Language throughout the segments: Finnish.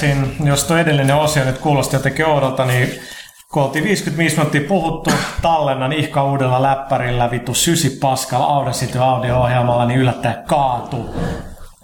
takaisin. Jos tuo edellinen osio nyt kuulosti jotenkin oudolta, niin kun oltiin 55 minuuttia puhuttu tallennan ihka uudella läppärillä, vittu sysi paskalla Audacity audio-ohjelmalla, niin yllättäen kaatu.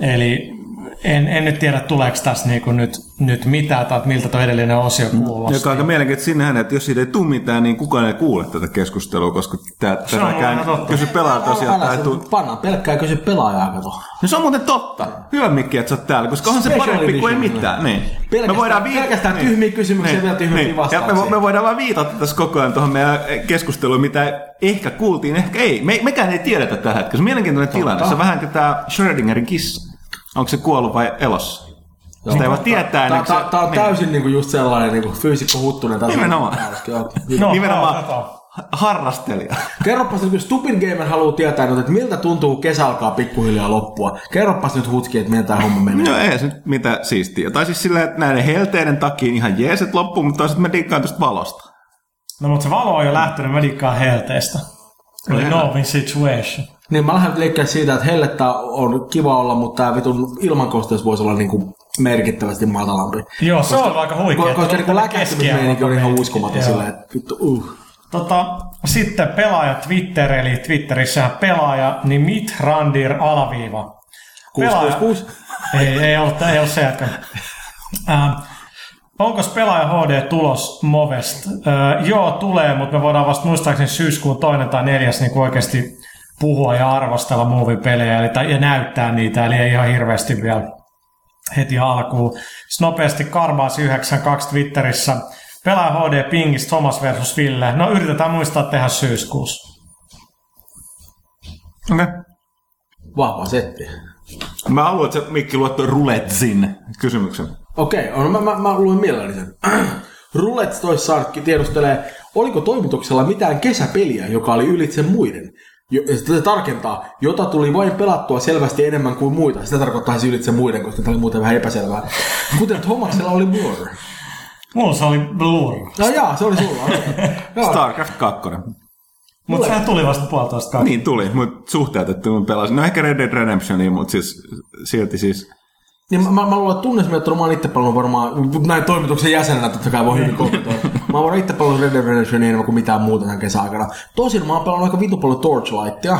Eli en, en nyt tiedä, tuleeko tässä niinku nyt, nyt mitään tai miltä tuo edellinen osio kuulosti. Joka on aika mielenkiintoista sinnehän, että jos siitä ei tule mitään, niin kukaan ei kuule tätä keskustelua, koska tämä, Se on tätäkään totta. kysy pelaajalta tosiaan. Se tuu- panna pelkkää kysy pelaajaa, kato. No se on muuten totta. Hyvä Mikki, että sä oot täällä, koska onhan se parempi kuin ei mitään. Niin. Pelkästään- pelkästään tyhmiä kysymyksiä ja vielä tyhmiä Ja me, vastauksia. me, voidaan vaan viitata tässä koko ajan tuohon meidän keskusteluun, mitä ehkä kuultiin, ehkä ei. Me, mekään ei tiedetä tällä hetkellä. Se on mielenkiintoinen tilanne. Se on vähän kuin tämä Schrödingerin kissa. Onko se kuollut vai elossa? Sitä ei voi tietää tää on niin. täysin niinku just sellainen niinku fyysikko huttunen. taso. Nimenomaan. Joo. No, Nimenomaan harrastelija. Kerropas nyt, kun Stupid Gamer haluaa tietää että miltä tuntuu, kun kesä alkaa pikkuhiljaa loppua. Kerropas nyt hutki, että miten tää homma menee. No ei se nyt mitä siistiä. Tai siis silleen, että näiden helteiden takia ihan jees, että loppuu, mutta toisaalta mä diggaan tuosta valosta. No mutta se valo on jo lähtenyt, mä dikkaan helteestä. Eli no win situation. Niin mä lähden siitä, että hellettä on kiva olla, mutta tää vitun ilmankosteus voisi olla niinku merkittävästi matalampi. Joo, se on aika huikea. Ko- Koska niinku on läkähtymismeininki on ihan uskomaton silleen, että vittu uh. Tota, sitten pelaaja Twitter, eli Twitterissä pelaaja, niin Mitrandir alaviiva. 666. Ei, ei ollut, ei ollut se jätkä. Ähm, onko pelaaja HD tulos Movest? Äh, joo, tulee, mutta me voidaan vasta muistaakseni syyskuun toinen tai neljäs niin oikeasti puhua ja arvostella movie-pelejä eli, tai, ja näyttää niitä, eli ei ihan hirveästi vielä heti alkuun. Sitten nopeasti Karmaas 92 Twitterissä. Pelaaja HD Pingis Thomas versus Ville. No yritetään muistaa tehdä syyskuussa. Okei. Okay. Vahva setti. Mä haluan, että Mikki luot tuon Ruletsin kysymyksen. Okei, okay, no mä, mä, mä luin mielelläni sen. Roulette tois Sarkki tiedustelee, oliko toimituksella mitään kesäpeliä, joka oli ylitse muiden? Jo, se tarkentaa, jota tuli vain pelattua selvästi enemmän kuin muita. Sitä tarkoittaa siis ylitse muiden, koska tämä oli muuten vähän epäselvää. Kuten Thomasella oli Blur. Mulla se oli Blur. No jaa, se oli sulla. Okay. Starcraft 2. Mutta sehän tuli vasta puolitoista kaksi. Niin tuli, mutta suhteutettu mun pelasin. No ehkä Red Dead Redemptioniin, mutta siis silti siis... Niin mä, mä, mä luulen, että tunnismettuna mä oon itse pelannut varmaan, näin toimituksen jäsenenä totta kai voi hyvin kommentoida. Mä oon itse pelannut Red Dead Redemptionia enemmän kuin mitään muuta tämän kesäaikana. Tosin mä oon pelannut aika vitu paljon Torchlightia,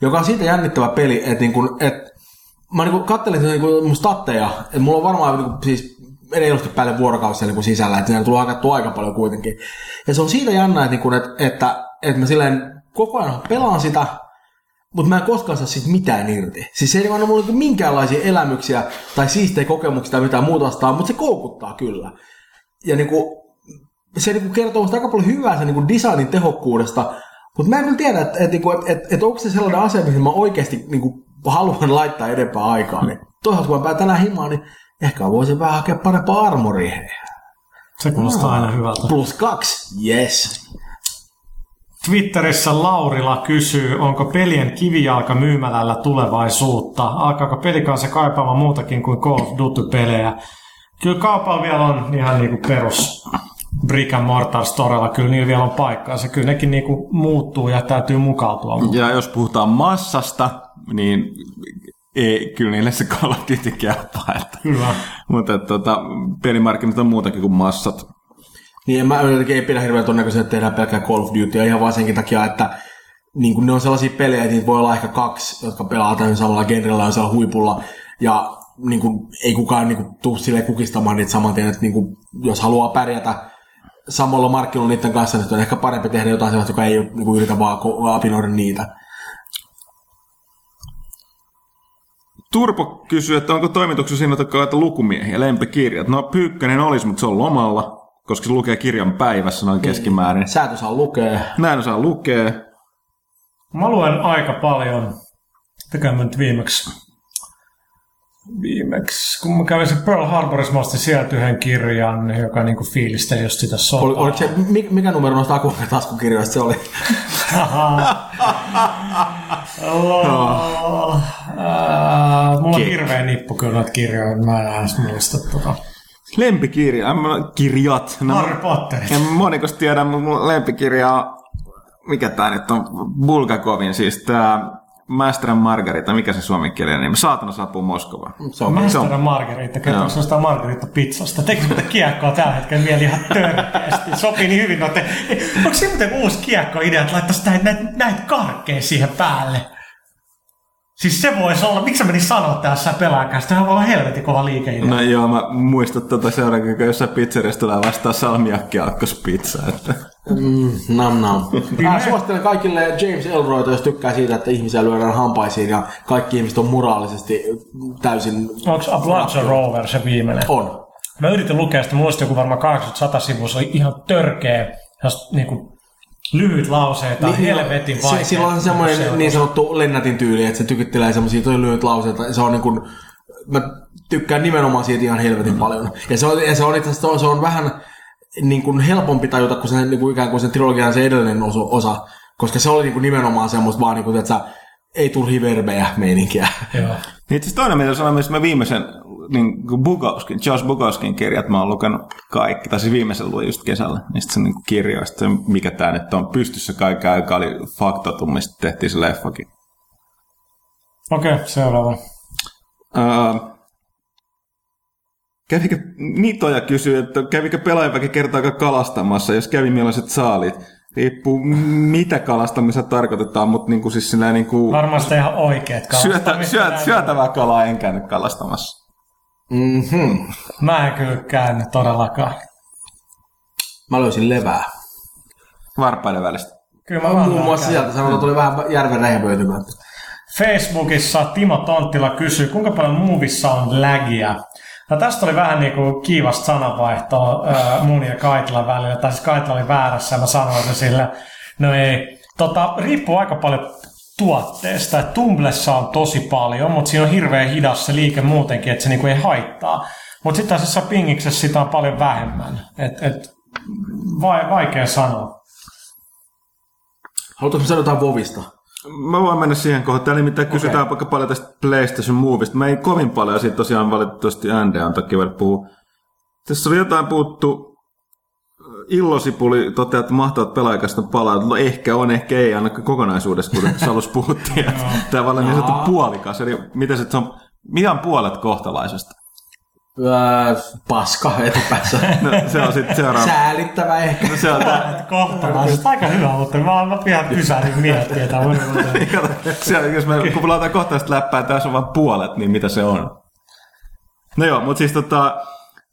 joka on siitä jännittävä peli, että niin kun, et, mä niin kattelin sen niin mun statteja, että mulla on varmaan niin kun, siis reilusti päälle vuorokausia niin sisällä, että siinä tullut hakattua aika paljon kuitenkin. Ja se on siitä jännä, että, niin kun, että, että, että mä silleen koko ajan pelaan sitä, mutta mä en koskaan saa siitä mitään irti. Siis se ei anna mulle niinku minkäänlaisia elämyksiä tai siistejä kokemuksia tai mitään muuta vastaan, mutta se koukuttaa kyllä. Ja niinku, se niinku kertoo musta aika paljon hyvää sen niinku designin tehokkuudesta, mutta mä en kyllä tiedä, että et, niinku, et, et, et onko se sellainen asia, mihin mä oikeasti niinku, haluan laittaa enempää aikaa. Niin toisaalta kun mä tänään himaan, niin ehkä voisin vähän hakea parempaa armoria. Se kuulostaa aina hyvältä. Plus kaksi, yes. Twitterissä Laurila kysyy, onko pelien kivijalka myymälällä tulevaisuutta? Alkaako pelikansa kaipaamaan muutakin kuin Call of Duty-pelejä? Kyllä kaupalla vielä on ihan niinku perus brick and mortar storella, kyllä niillä vielä on paikkaansa. Kyllä nekin niinku muuttuu ja täytyy mukautua. Ja jos puhutaan massasta, niin ei, kyllä niille se Call of Duty kelpaa. Että. Kyllä. Mutta tota, pelimarkkinat on muutakin kuin massat. Niin en mä jotenkin ei pidä hirveän todennäköisesti, että tehdään pelkkää Call of Dutyä ihan vaan senkin takia, että niin kun ne on sellaisia pelejä, että niitä voi olla ehkä kaksi, jotka pelaa täysin samalla genrellä ja huipulla. Ja niin kun, ei kukaan niin kun, tuu silleen kukistamaan niitä saman tien, että niin kun, jos haluaa pärjätä samalla markkinoilla niiden kanssa, niin on ehkä parempi tehdä jotain sellaista, joka ei niin kun, yritä vaan apinoida niitä. Turpo kysyy, että onko toimituksessa innokkaita lukumiehiä, lempikirjat. No Pyykkönen olisi, mutta se on lomalla, koska se lukee kirjan päivässä noin keskimäärin. Säätö saa lukea. Näin osaa lukea. Mä luen aika paljon. Tekään mä nyt viimeksi. Viimeksi, kun mä kävin Pearl Harborissa, mä ostin sieltä yhden kirjan, joka niinku fiilisteli just sitä sotaa. Oli, oliko se, mi- mikä numero noista Akuankka taskukirjoista se oli? Mulla on hirveä nippu kyllä noita kirjoja, mä en edes muista tota. Lempikirja, en mä, kirjat. No, Harry Potter. en monikosta tiedä, mutta mun lempikirja on, mikä tää nyt on, Bulgakovin, siis tää Master and Margarita, mikä se suomenkielinen nimi? Saatana saapuu Moskovaan. Se on Master and Margarita, kertoo jostain Margarita pizzasta. Tekis muuten kiekkoa tällä hetkellä mieli ihan törkeästi. Sopii niin hyvin noiden... Onko se muuten uusi kiekko-idea, että laittaisi näitä, näitä, näitä karkkeja siihen päälle? Siis se voisi olla, miksi sä menin sanoa tässä pelaakaan? Tämähän voi olla helvetin kova liikeidea. No joo, mä muistan tuota seuraakin, kun jossain pizzeriassa tulee vastaan salmiakki pizza. Että. Mm, nam nam. Mä suosittelen kaikille James Elroyta, jos tykkää siitä, että ihmisiä lyödään hampaisiin ja kaikki ihmiset on moraalisesti täysin... Onko A Bloods Rover se viimeinen? On. Mä yritin lukea sitä, muista joku varmaan 80-100 sivua, se oli ihan törkeä, jos niinku lyhyt lauseita, niin, helvetin se, vaikea. Sillä on semmoinen niin sanottu Lennartin tyyli, että se tykittelee semmoisia tosi lyhyitä lauseita. Se on niin kuin, mä tykkään nimenomaan siitä ihan helvetin paljon. Ja se on, ja se on itse asiassa se on vähän niin kuin helpompi tajuta kuin sen niin kuin ikään kuin sen trilogian se edellinen osa, osa koska se oli niin kuin nimenomaan semmoista vaan, niin kuin, että sä, ei turhi verbejä meininkiä. Joo. Niin itse asiassa toinen, mitä sanoin, myös mä viimeisen niin kuin Bukowskin, Josh Bukowskin kirjat mä oon lukenut kaikki, tai siis viimeisen luin just kesällä, niistä sen niin kirjoista, se, mikä tämä nyt on pystyssä kaiken aikaa, oli faktotum, mistä tehtiin se leffakin. Okei, okay, seuraava. Uh, kävikö, Nitoja kysyy, että kävikö pelaajaväki kertaakaan kalastamassa, jos kävi millaiset saalit? Riippuu mitä kalastamista tarkoitetaan, mutta niin kuin siis sinä niin kuin Varmasti ihan oikeet syötä, kalastamista syöt, näin. syötävää kalaa en käynyt kalastamassa. Mm-hmm. Mä en kyllä käynyt todellakaan. Mä löysin levää. Varpaiden välistä. Kyllä mä vaan Muun muassa sieltä sanotaan, tuli vähän järven rehevöitymään. Facebookissa Timo Tonttila kysyy, kuinka paljon muuvissa on lägiä? No tästä oli vähän niin kuin kiivasta sananvaihtoa mun ja Kaitlan välillä. Tai siis Kaitla oli väärässä ja mä sanoin se sille, no ei. Tota, riippuu aika paljon tuotteesta. Et Tumblessa on tosi paljon, mutta siinä on hirveän hidas se liike muutenkin, että se niinku ei haittaa. Mutta sitten jossain pingiksessä sitä on paljon vähemmän. Et, et, vai, vaikea sanoa. Haluatko sanoa jotain Vovista? Mä voin mennä siihen kohtaan. Nimittäin kysytään aika paljon tästä PlayStation Movista. Mä ei kovin paljon siitä tosiaan valitettavasti NDAn takia vielä puhu. Tässä oli jotain puuttu. Illosipuli toteaa, että mahtavat pelaajakasta palaa. No ehkä on, ehkä ei, ainakaan kokonaisuudessa, kuten tässä alussa puhuttiin. Tämä on niin sanottu puolikas. Eli miten se, se on, mitä on puolet kohtalaisesta? Öö, paska etupäässä. No, se on sitten seuraava. Säälittävä ehkä. No, se on tää, Et kohtalaisesti aika hyvä, mutta mä, mä ihan pysähdin että voi- voi- Kato, siellä, jos me, kun laitetaan kohtaista läppää, tässä on vain puolet, niin mitä se on? No joo, mutta siis tota,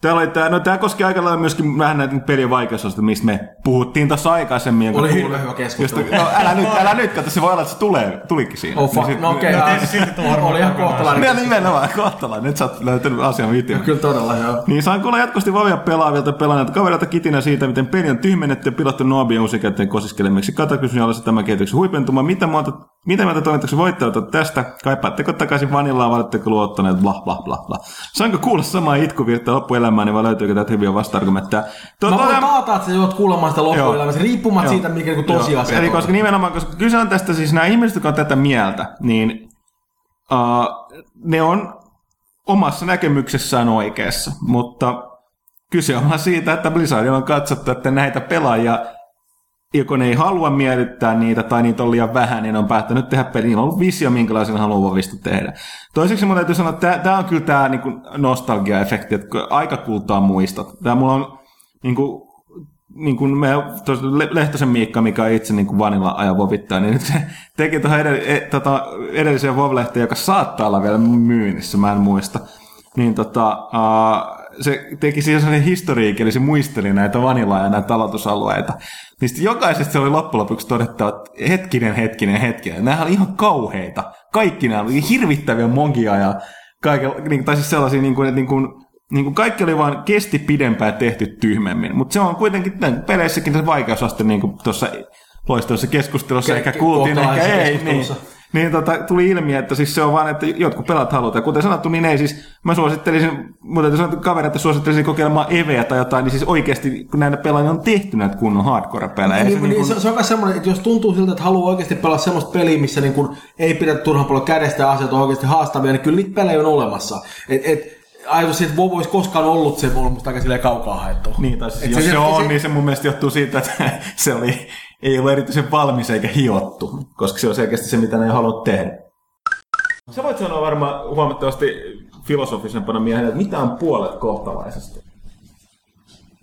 täällä oli tää, no tää koski aika lailla myöskin vähän näitä pelien vaikeusasteita, mistä me puhuttiin tuossa aikaisemmin. Oli hirveän hyvä keskustelu. Josta, no älä nyt, älä nyt, kato, se voi olla, että se tulee, tulikin siinä. Oh fuck, Niin sit- no okei. No, Okay, silti varmaan oli ihan kohtalainen. Niin, nimenomaan, kohtalainen. Nyt sä oot löytänyt asian ytimen. Kyllä todella, joo. Niin saan kuulla jatkuvasti Vovia pelaavilta pelaaneilta kavereilta kitinä siitä, miten peli on tyhmennetty ja pilattu Noobien uusikäyttäjien kosiskelemiksi. Katakysyn alla se tämän kehityksen huipentuma. Mitä muuta, mitä mieltä toimittaisi voittajalta tästä? Kaipaatteko takaisin vanillaa, vai oletteko luottaneet? Bla, bla, bla, bla. Saanko kuulla samaa itkuvirtaa loppuelämääni, vai löytyykö täältä hyviä vasta-argumentteja? Mä voin taata, että sä joudut kuulemaan sitä loppuelämässä, riippumatta Joo. siitä, mikä Joo. tosiasia Eli koska nimenomaan, koska kyse on tästä, siis nämä ihmiset, jotka on tätä mieltä, niin uh, ne on omassa näkemyksessään oikeassa, mutta kyse on siitä, että Blizzardilla on katsottu, että näitä pelaajia, joko ne ei halua miellyttää niitä tai niitä on liian vähän, niin ne on päättänyt tehdä peli. Niillä on ollut visio, minkälaisen haluaa Vovista tehdä. Toiseksi mun täytyy sanoa, että tämä on kyllä tämä niinku nostalgia-efekti, että aika kultaa muistot. Tämä mulla on niinku, niin kuin me, Lehtosen Miikka, mikä on itse niin vanilla ajan vovittaa, niin nyt se teki tuohon edell- e, tota, edelliseen vov joka saattaa olla vielä myynnissä, mä en muista. Niin tota, uh, se teki siihen sellaisen historiikin, eli se muisteli näitä vanilaa ja näitä aloitusalueita. Niin sitten jokaisesta se oli loppujen lopuksi todettava, että hetkinen, hetkinen, hetkinen. Nämä oli ihan kauheita. Kaikki nämä oli hirvittäviä monkia ja kaiken, niin, tai siis sellaisia, niin kuin, että niin kuin, niin kuin kaikki oli vaan kesti pidempään tehty tyhmemmin. Mutta se on kuitenkin näin peleissäkin se vaikeusaste, niin kuin tuossa loistavassa keskustelussa Ke- ehkä kuultiin, ehkä ei. Niin. Niin tota, tuli ilmi, että siis se on vaan, että jotkut pelat halutaan. Ja Kuten sanottu, niin ei siis, mä suosittelisin, mutta täytyy sanoa, että suosittelisin kokeilemaan EVEä tai jotain, niin siis oikeasti, kun näitä pelaajia on tehty näitä kunnon hardcore-pelejä. Niin, se niin, niin se, se on myös semmoinen, että jos tuntuu siltä, että haluaa oikeasti pelata semmoista peliä, missä niin kun ei pidä turhan paljon kädestä ja asiat on oikeasti haastavia, niin kyllä niitä pelejä on olemassa. Et, et, ajatus siitä, että WoW olisi koskaan ollut se, on musta aika silleen kaukaa haettu. Niin, tai siis jos se, se- on, se- niin se mun mielestä johtuu siitä, että se oli, ei ollut erityisen valmis eikä hiottu, koska se on selkeästi se, mitä ne ei halunnut tehdä. Sä voit sanoa varmaan huomattavasti filosofisempana miehenä, että mitä on puolet kohtalaisesti.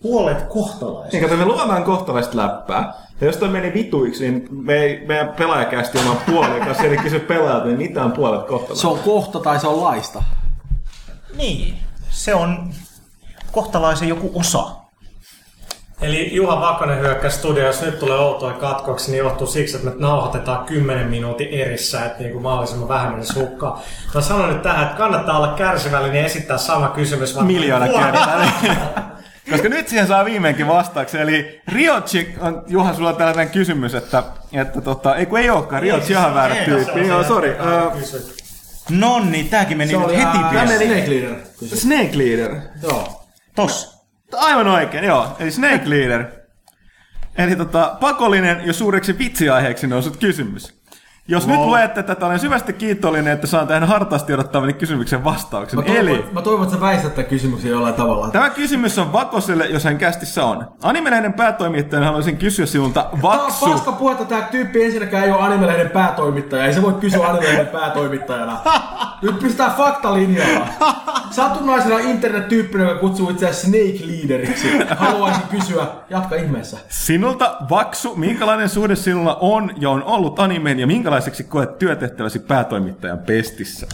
Puolet kohtalaisia. Niin, kato, me luodaan kohtalaista läppää. Ja jos toi meni vituiksi, niin me ei, meidän pelaajakästi oman puolen kanssa eli kysy pelaajat, niin mitä on puolet kohtalaista? Se on kohta tai se on laista. Niin, se on kohtalaisen joku osa. Eli Juha Vakonen hyökkäsi studiossa, nyt tulee outoja katkoksi, niin johtuu siksi, että me nauhoitetaan 10 minuutin erissä, että niin kuin mahdollisimman vähän menisi hukkaan. Mä sanon nyt tähän, että kannattaa olla kärsivällinen ja esittää sama kysymys. vaikka Miljoona kertaa. Koska nyt siihen saa viimeinkin vastauksen. Eli Riochi on, Juha, sulla on tällainen kysymys, että, että tota, ei kun ei olekaan, Riochi ihan väärä Ei, se on tyyppi. se, Joo, sori. Uh. No niin, tääkin meni nyt heti Tämä pies. meni Snake Leader. Snake Leader. Joo. Tos. Aivan oikein, joo. Eli Snake Leader. Eli tota, pakollinen ja suureksi vitsiaiheeksi noussut kysymys. Jos nyt luette tätä, olen syvästi kiitollinen, että saan tähän hartaasti odottavani kysymyksen vastauksen. Mä toivon, Eli mä toivon, että sä väistät tämän kysymyksen jollain tavalla. tämä kysymys on Vakoselle, jos hän kästissä on. Animelehden päätoimittajana haluaisin kysyä sinulta, Tää on Vaksu, paska puhetta, tää tyyppi ensinnäkään ei ole Animelehden päätoimittaja, ei se voi kysyä Animelehden päätoimittajana. Nyt pistetään faktalinjalla. Satunnaisena internet-tyyppinen, joka kutsuu itseään Snake Leaderiksi, haluaisin kysyä, jatka ihmeessä. sinulta Vaksu, minkälainen suhde sinulla on ja on ollut animeen ja minkälaiseksi koet työtehtäväsi päätoimittajan pestissä?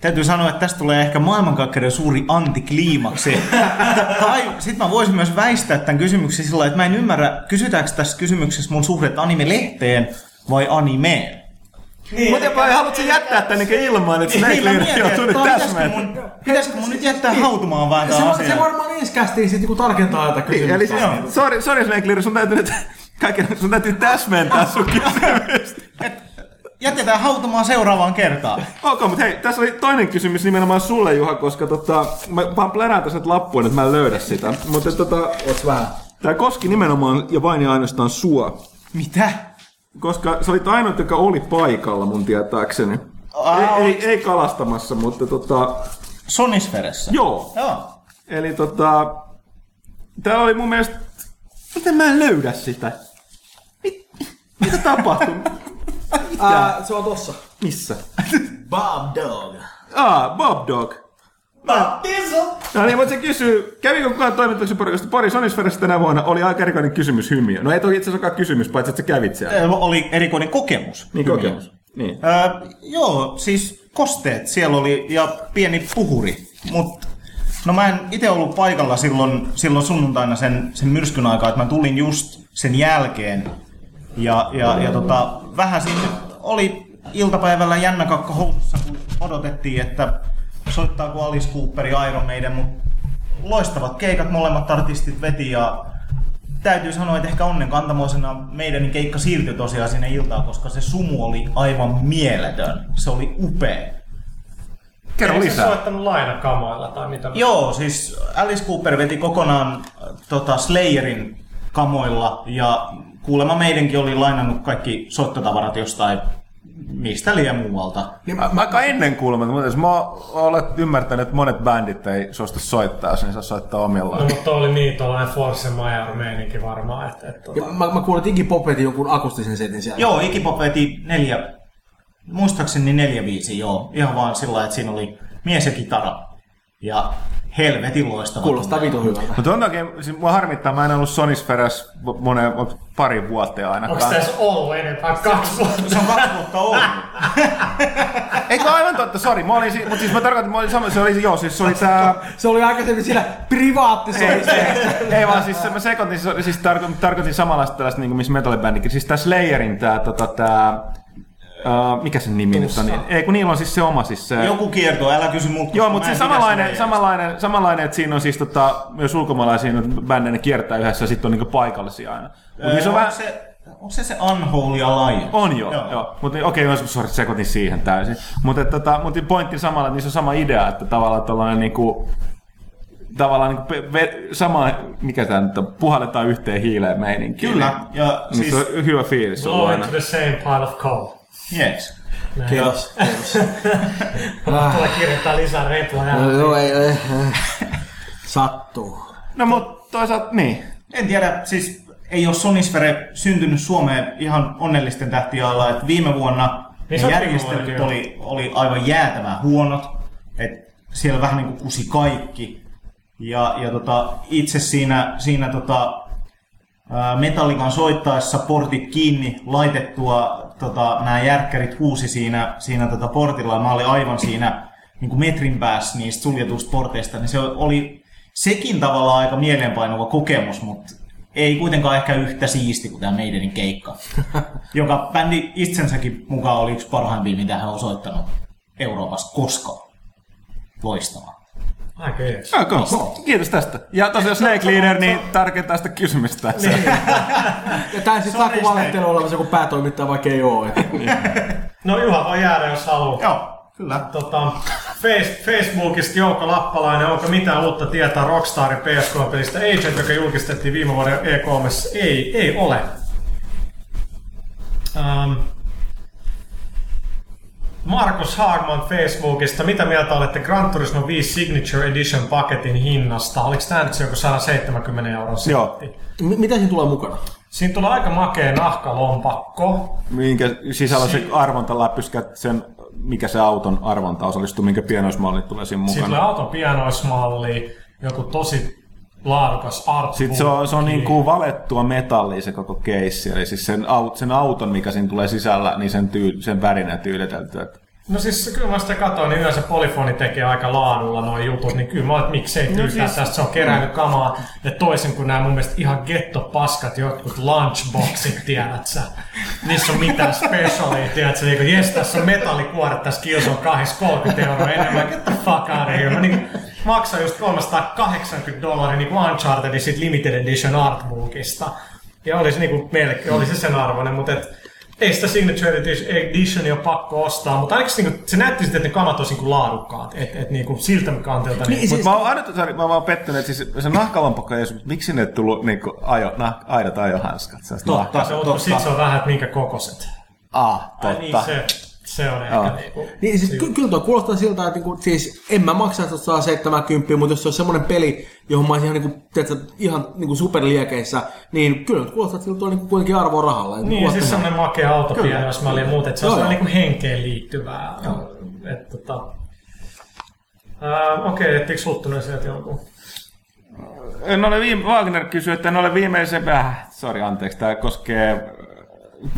Täytyy sanoa, että tästä tulee ehkä maailmankaikkeuden suuri antikliimaksi. tai sit mä voisin myös väistää tämän kysymyksen sillä että mä en ymmärrä, kysytäänkö tässä kysymyksessä mun suhdet anime-lehteen vai animeen. Niin, Mutta jopa haluatko jättää tänne ilman, että Snake Niin, mä Leader joutuu nyt täsmään. mun, pitäisikö mun nyt jättää hautumaan vähän Se, tämä var, se asia? varmaan ensi kästiin sitten niinku tarkentaa tätä Niin, eli kysymystä. siis, sorry, sorry Snake Leader, sun täytyy nyt, kaiken, sun täytyy täsmentää sun kysymystä. Jätetään hautumaan seuraavaan kertaan. Ok, mutta hei, tässä oli toinen kysymys nimenomaan sulle, Juha, koska tota, mä vaan plärään tässä nyt lappuun, että mä en löydä sitä. Mutta tota, Oots vähän? tää koski nimenomaan ja vain ja ainoastaan sua. Mitä? Koska sä olit ainoa, joka oli paikalla mun tietääkseni. Aa, ei, ei, ei, kalastamassa, mutta tota, Sonisferessä? joo. Joo. Eli tota, tää oli mun mielestä, miten mä en löydä sitä? Mit, mitä tapahtui? Ää, se on tossa. Missä? Bob Dog. Ah, Bob Dog. No niin, mutta se kysyy, kävikö kukaan toimituksen porukasta pari Sonisferessä tänä vuonna? Oli aika erikoinen kysymys hymiö. No ei toki itse asiassa kysymys, paitsi että sä kävit siellä. Oli erikoinen kokemus. Niin kokemus. Niin. Öö, joo, siis kosteet siellä oli ja pieni puhuri, mutta no mä en itse ollut paikalla silloin, silloin sunnuntaina sen, sen myrskyn aikaa, että mä tulin just sen jälkeen ja, ja, ja tota, vähän siinä oli iltapäivällä jännä kakka housussa, kun odotettiin, että soittaako Alice Cooper ja Iron Maiden, mutta loistavat keikat molemmat artistit veti ja täytyy sanoa, että ehkä onnen kantamoisena meidän keikka siirtyi tosiaan sinne iltaan, koska se sumu oli aivan mieletön. Se oli upea. Kerro Eikö lisää. soittanut lainakamoilla tai mitä? Joo, siis Alice Cooper veti kokonaan äh, tota Slayerin kamoilla ja kuulemma meidänkin oli lainannut kaikki soittotavarat jostain mistä liian muualta. Niin, Mä, aika ennen kuulemma, mutta jos mä olet ymmärtänyt, että monet bändit ei suostu soittaa, jos ne saa soittaa omillaan. No, mutta oli niin tuollainen Force Major meininki varmaan, että, että Ja mä, mä kuulin, että Iggy Pop veti jonkun akustisen setin siellä. Joo, Iggy Pop veti neljä, muistaakseni neljä viisi, joo. Ihan vaan sillä lailla, että siinä oli mies ja kitara. Ja helvetin loistava. Kuulostaa vitu hyvältä. Mutta on oikein, siis mua harmittaa, mä en ollut Sonisferas monen, pari vuotta onko ainakaan. tässä ollut enempää kaksi vuotta? Se on kaksi vuotta ollut. Eikö aivan totta, sori, mä olin, si- mutta siis mä tarkoitan, mä olin sama, se oli, joo, siis se oli tää, Se oli aikaisemmin siinä privaattisoissa. ei vaan siis se, mä sekoitin, siis, siis tarko, tarkoitin samanlaista tällaista, niin kuin missä metallibändikin, siis tää Slayerin tää, tota, tää, Uh, mikä sen nimi nyt on? Niin, ei kun niillä on siis se oma siis se... Joku kierto, älä kysy multa. Joo, mutta se pidä samanlainen, samanlainen, samanlainen, että siinä on siis tota, myös ulkomaalaisia bändejä, ne kiertää yhdessä ja sitten on niinku paikallisia aina. Mut Öö, niin se on onko, vähän, se, onko se se Unholy Alliance? on jo, joo. joo. Mutta okei, okay, sorry, sekoitin siihen täysin. Mutta tota, mut pointti samalla, että niissä on sama idea, että tavallaan tällainen niinku, tavallaan niinku pe- ve- sama, mikä tämä nyt on, puhalletaan yhteen hiileen meininki. Kyllä, ja Niin siis, se on hyvä fiilis Blow into the same pile of coal. Yes. Kiitos. kiitos. Tulee kirjoittaa lisää repua. No, joo, ei, ei, ei. Sattuu. No mutta toisaalta, niin. En tiedä, siis ei ole Sonisfere syntynyt Suomeen ihan onnellisten tähtien alla, että viime vuonna Niin järjestelyt oli, oli aivan jäätävän huonot. Et siellä vähän niin kuin kusi kaikki. Ja, ja tota, itse siinä, siinä tota, Metallikan soittaessa portit kiinni laitettua tota, nämä järkkärit huusi siinä, siinä tota portilla ja mä olin aivan siinä niin kuin metrin päässä niistä suljetuista porteista, niin se oli sekin tavallaan aika mieleenpainuva kokemus, mutta ei kuitenkaan ehkä yhtä siisti kuin tämä meidänin keikka, joka bändi itsensäkin mukaan oli yksi parhaimpia, mitä hän on soittanut Euroopassa koskaan. Loistavaa. Aika jees. Okay. Kiitos tästä. Ja tosiaan Snake Leader, niin tarkentaa sitä kysymystä. Niin. Ja sitten Sorry, saako valehtelu olevan joku päätoimittaja, vaikka ei oo. Et. No Juha voi jäädä, jos haluaa. Joo, kyllä. Tota, face, Facebookista Jouko Lappalainen, onko mitään uutta tietää Rockstarin PSK-pelistä Agent, joka julkistettiin viime vuoden E3? Ei, ei ole. Um, Markus Hagman Facebookista, mitä mieltä olette Gran Turismo 5 Signature Edition paketin hinnasta? Oliko tämä nyt se joku 170 euron Joo. setti? M- mitä siinä tulee mukana? Siinä tulee aika makea nahkalompakko. Minkä sisällä se arvontaläpyskä, sen, mikä se auton arvonta osallistuu, minkä pienoismallit tulee siinä Sitten tulee mukana. auton pianoismalli, joku tosi laadukas artbook. Sitten se on, se on niin kuin valettua metallia se koko keissi, eli siis sen, aut, sen auton, mikä siinä tulee sisällä, niin sen, tyy, sen värinä tyydetelty. Että No siis kyllä mä sitä katsoin, niin yleensä Polyfoni tekee aika laadulla noin jutut, niin kyllä mä että miksei no siis, tästä, se on kerännyt kamaa. Ja toisin kuin nämä mun mielestä ihan gettopaskat jotkut lunchboxit, tiedät sä. Niissä on mitään specialia, tiedät sä, niin kuin, jes, tässä on metallikuoret, tässä kilso on 30 euroa enemmän, get the fuck out of here. Mä niin, maksan just 380 dollaria niin Unchartedin sit limited edition artbookista. Ja oli se, niin kuin, melkein, oli se sen arvoinen, mutta et, ei sitä Signature Editionia ole pakko ostaa, mutta ainakin niinku, se näytti sitten, että ne kamat olisi niinku laadukkaat, että et, niinku, siltä kantilta. Niin, Niin, Mutta mä oon ainut, sorry, mä oon pettynyt, että siis se nahkalompakko ei mutta miksi ne tullut niinku ajo, nah, aidat ajohanskat? Totta. nahka- se on, sit se on vähän, että minkä kokoiset. Ah, Ai totta. niin, se, se on ehkä niinku... Niin siis ky- kyllä tuo kuulostaa siltä, että niinku, siis en mä maksa sitä 170, mutta jos se on semmoinen peli, johon mä olisin ihan, niinku, tiedätkö, ihan niinku superliekeissä, niin kyllä nyt kuulostaa, että sillä tuo niinku kuitenkin arvoa rahalla. Et Niin, kuulostaa siis semmoinen makea autopiano, jos mä olin muuten, että se on semmoinen niinku henkeen liittyvää. Että tota... Ää, Okei, okay, ettekö suuttunut sieltä jonkun? En ole viime, Wagner kysyi, että en ole viimeisen... Äh, sori, anteeksi, tämä koskee...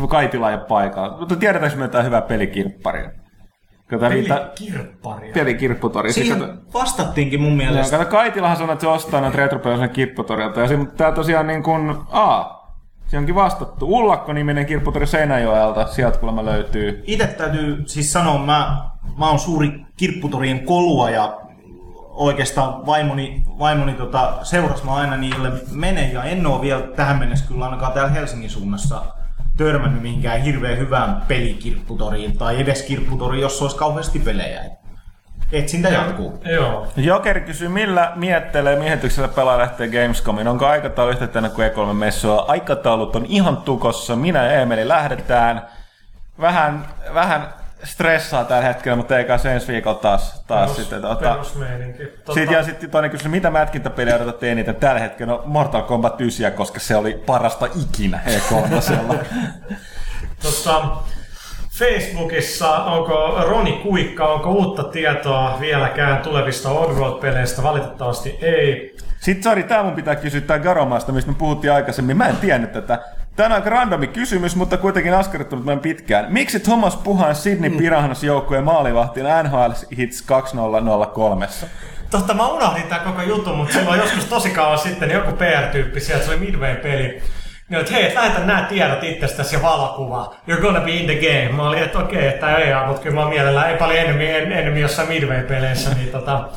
Kaitila ei ole paikalla. Mutta tiedetäänkö me jotain hyvää pelikirpparia? Kato. Pelikirpparia. Pelikirpputori. Siis kato- Siihen vastattiinkin mun mielestä. kato, Kaitilahan sanoi, että se ostaa näitä retropelejä kirpputorilta. Ja se, tää tosiaan niin kuin... Aa, se onkin vastattu. Ullakko-niminen kirpputori Seinäjoelta. Sieltä kuulemma löytyy. Itse täytyy siis sanoa, mä, mä oon suuri kirpputorien kolua ja oikeastaan vaimoni, vaimoni tota, seurasi mä aina niille menen ja en oo vielä tähän mennessä kyllä ainakaan täällä Helsingin suunnassa törmännyt mihinkään hirveän hyvään pelikirpputoriin tai edes kirpputoriin, jos olisi kauheasti pelejä. Etsintä jatkuu. Joo. Jokeri kysyy, millä miettelee miehityksellä pelaa lähtee Gamescomiin? Onko aikataulu yhtä tänne kuin E3-messua? Aikataulut on ihan tukossa. Minä ja Emeli lähdetään. Vähän, vähän stressaa tällä hetkellä, mutta eikä se ensi viikolla taas, taas Perus- sitten. Tota. Tota, Sitten, ja sitten toinen kysymys, mitä mätkintäpeliä odotatte eniten tällä hetkellä? No Mortal Kombat 9, koska se oli parasta ikinä E E3. Tota, Facebookissa onko Roni Kuikka, onko uutta tietoa vieläkään tulevista Oddworld-peleistä? Valitettavasti ei. Sitten sori, tää mun pitää kysyä tää Garomaasta, mistä me puhuttiin aikaisemmin. Mä en tiennyt tätä. Tää on aika randomi kysymys, mutta kuitenkin askarruttanut meidän pitkään. Miksi Thomas Puhan Sydney Piranhas joukkueen maalivahtina NHL Hits 2003? Totta, mä unohdin tää koko jutun, mutta silloin joskus tosi kauan sitten niin joku PR-tyyppi sieltä, se oli Midway-peli. Niin, että hei, et lähetä nämä tiedot itsestäsi ja valokuva. You're gonna be in the game. Mä olin, että okei, että ei mutta kyllä mä mielellään ei paljon enemmän, en, enemmän jossain Midway-peleissä. Niin tota,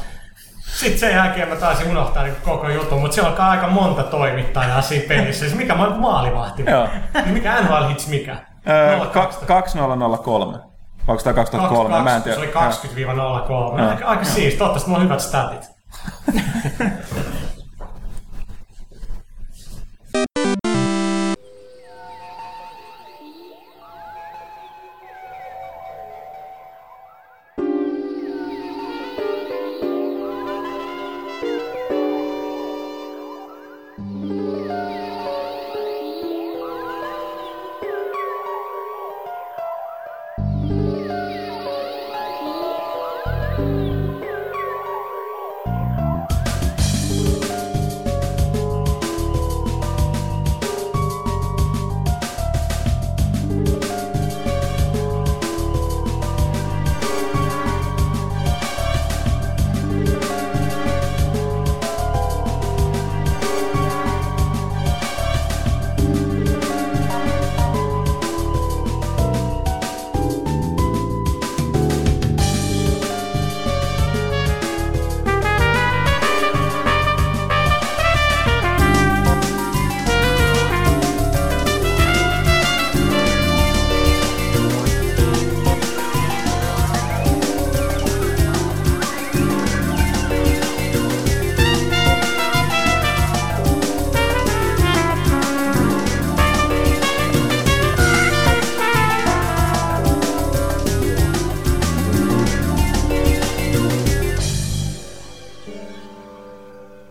sitten sen jälkeen mä taisin unohtaa niin koko jutun, mutta siellä on aika monta toimittajaa siinä pelissä. Siis mikä ma- maalivahti? Joo. Niin mikä NHL Hits mikä? Öö, 02. 2003. Onko tää 2003? Mä en tiedä. Se oli 20-03. Aika, aika siisti. Toivottavasti mulla on hyvät statit.